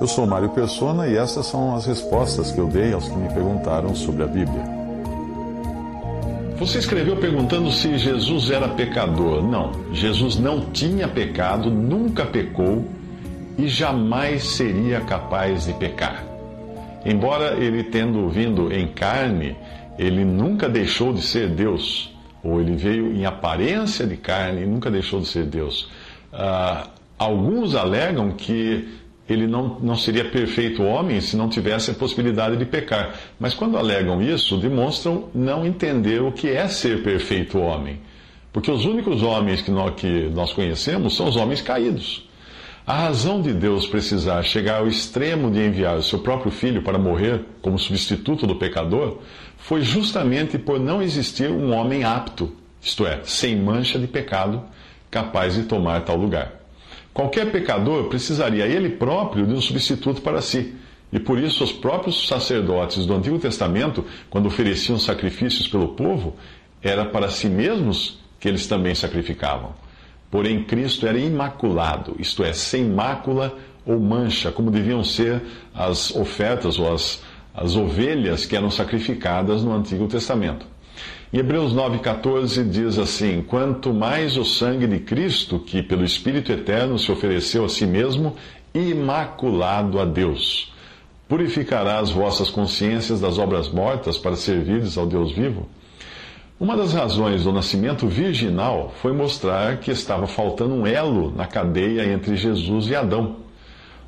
Eu sou Mário Persona e essas são as respostas que eu dei aos que me perguntaram sobre a Bíblia. Você escreveu perguntando se Jesus era pecador. Não, Jesus não tinha pecado, nunca pecou e jamais seria capaz de pecar. Embora ele tendo vindo em carne, ele nunca deixou de ser Deus, ou ele veio em aparência de carne e nunca deixou de ser Deus. Uh, alguns alegam que ele não, não seria perfeito homem se não tivesse a possibilidade de pecar. Mas quando alegam isso, demonstram não entender o que é ser perfeito homem. Porque os únicos homens que nós, que nós conhecemos são os homens caídos. A razão de Deus precisar chegar ao extremo de enviar o seu próprio filho para morrer como substituto do pecador foi justamente por não existir um homem apto, isto é, sem mancha de pecado, capaz de tomar tal lugar. Qualquer pecador precisaria ele próprio de um substituto para si. E por isso os próprios sacerdotes do Antigo Testamento, quando ofereciam sacrifícios pelo povo, era para si mesmos que eles também sacrificavam. Porém, Cristo era imaculado, isto é, sem mácula ou mancha, como deviam ser as ofertas ou as, as ovelhas que eram sacrificadas no Antigo Testamento. Em Hebreus 9,14 diz assim: Quanto mais o sangue de Cristo, que pelo Espírito Eterno se ofereceu a si mesmo, imaculado a Deus, purificará as vossas consciências das obras mortas para servires ao Deus vivo? Uma das razões do nascimento virginal foi mostrar que estava faltando um elo na cadeia entre Jesus e Adão.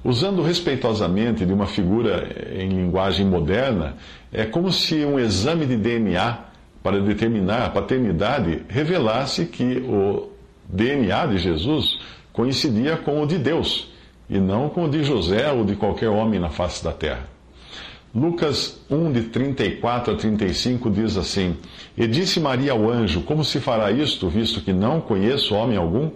Usando respeitosamente de uma figura em linguagem moderna, é como se um exame de DNA para determinar a paternidade, revelasse que o DNA de Jesus coincidia com o de Deus, e não com o de José ou de qualquer homem na face da terra. Lucas 1, de 34 a 35 diz assim: E disse Maria ao anjo: Como se fará isto, visto que não conheço homem algum?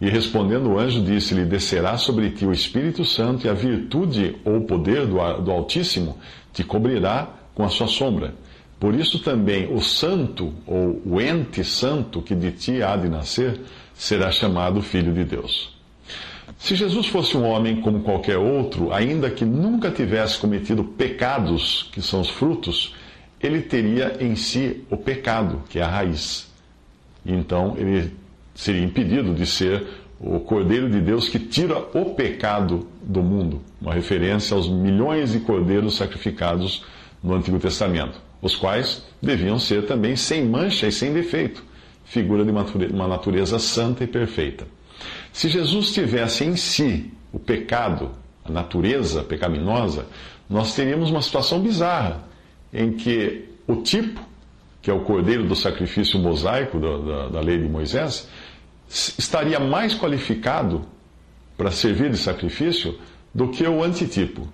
E respondendo o anjo, disse-lhe: Descerá sobre ti o Espírito Santo, e a virtude ou o poder do, Altíssimo te cobrirá com a sua sombra. Por isso também o santo, ou o ente santo que de ti há de nascer, será chamado Filho de Deus. Se Jesus fosse um homem como qualquer outro, ainda que nunca tivesse cometido pecados, que são os frutos, ele teria em si o pecado, que é a raiz. Então ele seria impedido de ser o Cordeiro de Deus que tira o pecado do mundo, uma referência aos milhões de cordeiros sacrificados no Antigo Testamento os quais deviam ser também sem mancha e sem defeito, figura de uma natureza santa e perfeita. Se Jesus tivesse em si o pecado, a natureza pecaminosa, nós teríamos uma situação bizarra, em que o tipo, que é o cordeiro do sacrifício mosaico da, da, da lei de Moisés, estaria mais qualificado para servir de sacrifício do que o antitipo,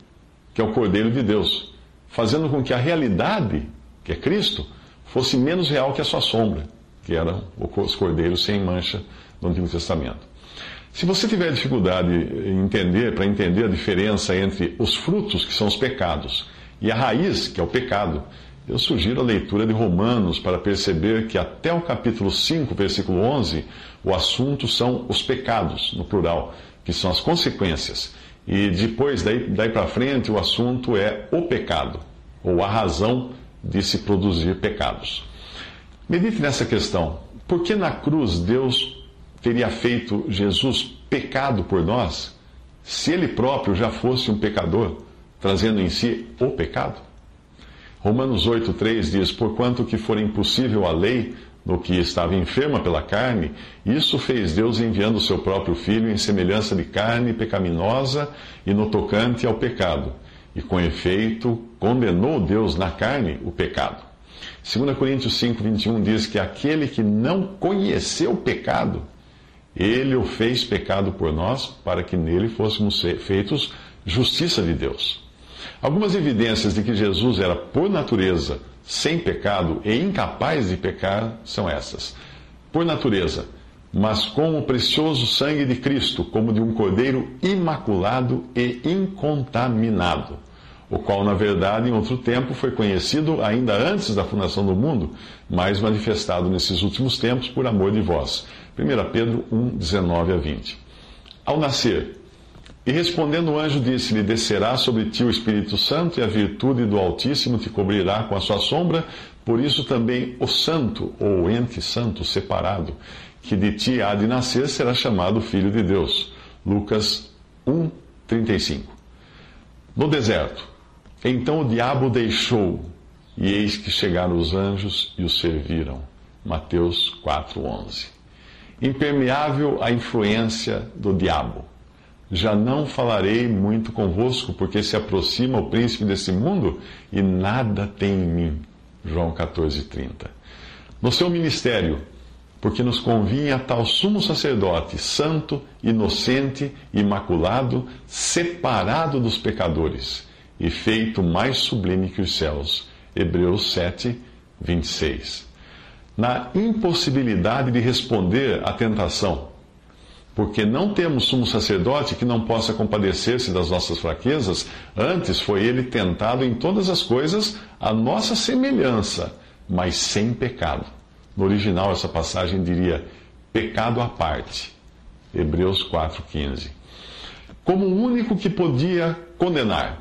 que é o cordeiro de Deus, fazendo com que a realidade que é Cristo, fosse menos real que a sua sombra, que eram os cordeiros sem mancha do Antigo Testamento. Se você tiver dificuldade em entender, para entender a diferença entre os frutos, que são os pecados, e a raiz, que é o pecado, eu sugiro a leitura de Romanos para perceber que até o capítulo 5, versículo 11, o assunto são os pecados, no plural, que são as consequências. E depois, daí, daí para frente, o assunto é o pecado, ou a razão de se produzir pecados. Medite nessa questão. Por que na cruz Deus teria feito Jesus pecado por nós, se ele próprio já fosse um pecador, trazendo em si o pecado? Romanos 8,3 diz: Porquanto que for impossível a lei no que estava enferma pela carne, isso fez Deus enviando o seu próprio Filho em semelhança de carne pecaminosa e no tocante ao pecado e com efeito condenou Deus na carne o pecado. 2 Coríntios 5, 21 diz que aquele que não conheceu o pecado, Ele o fez pecado por nós, para que nele fôssemos feitos justiça de Deus. Algumas evidências de que Jesus era, por natureza, sem pecado e incapaz de pecar são essas. Por natureza, mas com o precioso sangue de Cristo, como de um cordeiro imaculado e incontaminado, o qual, na verdade, em outro tempo foi conhecido ainda antes da fundação do mundo, mas manifestado nesses últimos tempos por amor de vós. 1 Pedro 1, 19 a 20. Ao nascer, e respondendo o anjo disse-lhe: Descerá sobre ti o Espírito Santo, e a virtude do Altíssimo te cobrirá com a sua sombra, por isso também o santo, ou ente santo, separado, que de ti há de nascer, será chamado Filho de Deus. Lucas 1, 35. No deserto, então o diabo deixou, e eis que chegaram os anjos e o serviram. Mateus 4, 11. Impermeável à influência do diabo já não falarei muito convosco, porque se aproxima o príncipe desse mundo e nada tem em mim. João 14, 30. No seu ministério, porque nos convinha tal sumo sacerdote, santo, inocente, imaculado, separado dos pecadores e feito mais sublime que os céus. Hebreus 7, 26. Na impossibilidade de responder à tentação, porque não temos sumo sacerdote que não possa compadecer-se das nossas fraquezas, antes foi ele tentado em todas as coisas a nossa semelhança, mas sem pecado. No original, essa passagem diria pecado à parte. Hebreus 4,15. Como o único que podia condenar.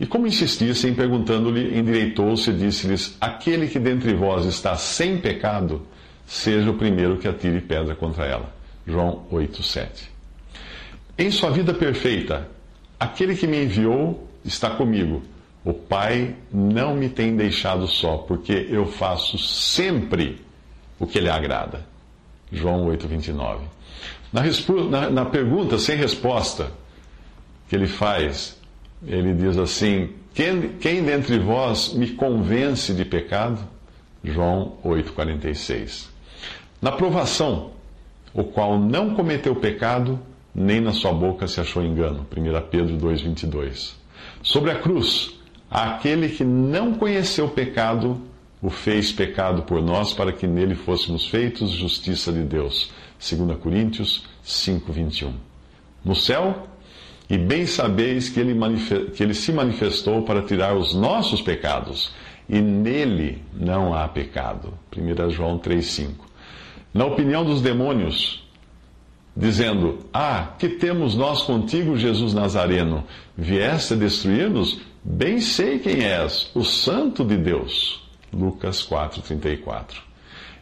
E como insistissem, perguntando-lhe, endireitou-se e disse-lhes: Aquele que dentre vós está sem pecado, seja o primeiro que atire pedra contra ela. João 8,7. Em sua vida perfeita, aquele que me enviou está comigo. O Pai não me tem deixado só, porque eu faço sempre o que lhe agrada. João 8,29. Na, na, na pergunta sem resposta que ele faz, ele diz assim: Quem, quem dentre vós me convence de pecado? João 8,46. Na provação, o qual não cometeu pecado, nem na sua boca se achou engano. 1 Pedro 2,22. Sobre a cruz, aquele que não conheceu pecado, o fez pecado por nós, para que nele fôssemos feitos justiça de Deus. 2 Coríntios 5,21. No céu, e bem sabeis que ele, que ele se manifestou para tirar os nossos pecados, e nele não há pecado. 1 João 3,5 na opinião dos demônios, dizendo: Ah, que temos nós contigo, Jesus Nazareno? Vieste a destruir-nos? Bem sei quem és, o Santo de Deus. Lucas 4,34.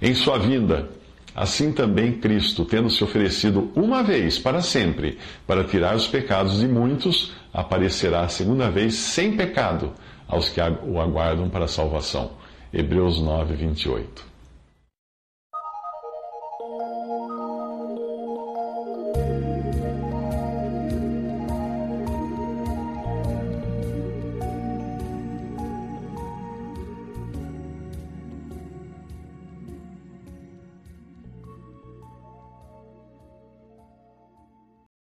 Em sua vinda, assim também Cristo, tendo se oferecido uma vez para sempre para tirar os pecados de muitos, aparecerá a segunda vez sem pecado aos que o aguardam para a salvação. Hebreus 9, 28.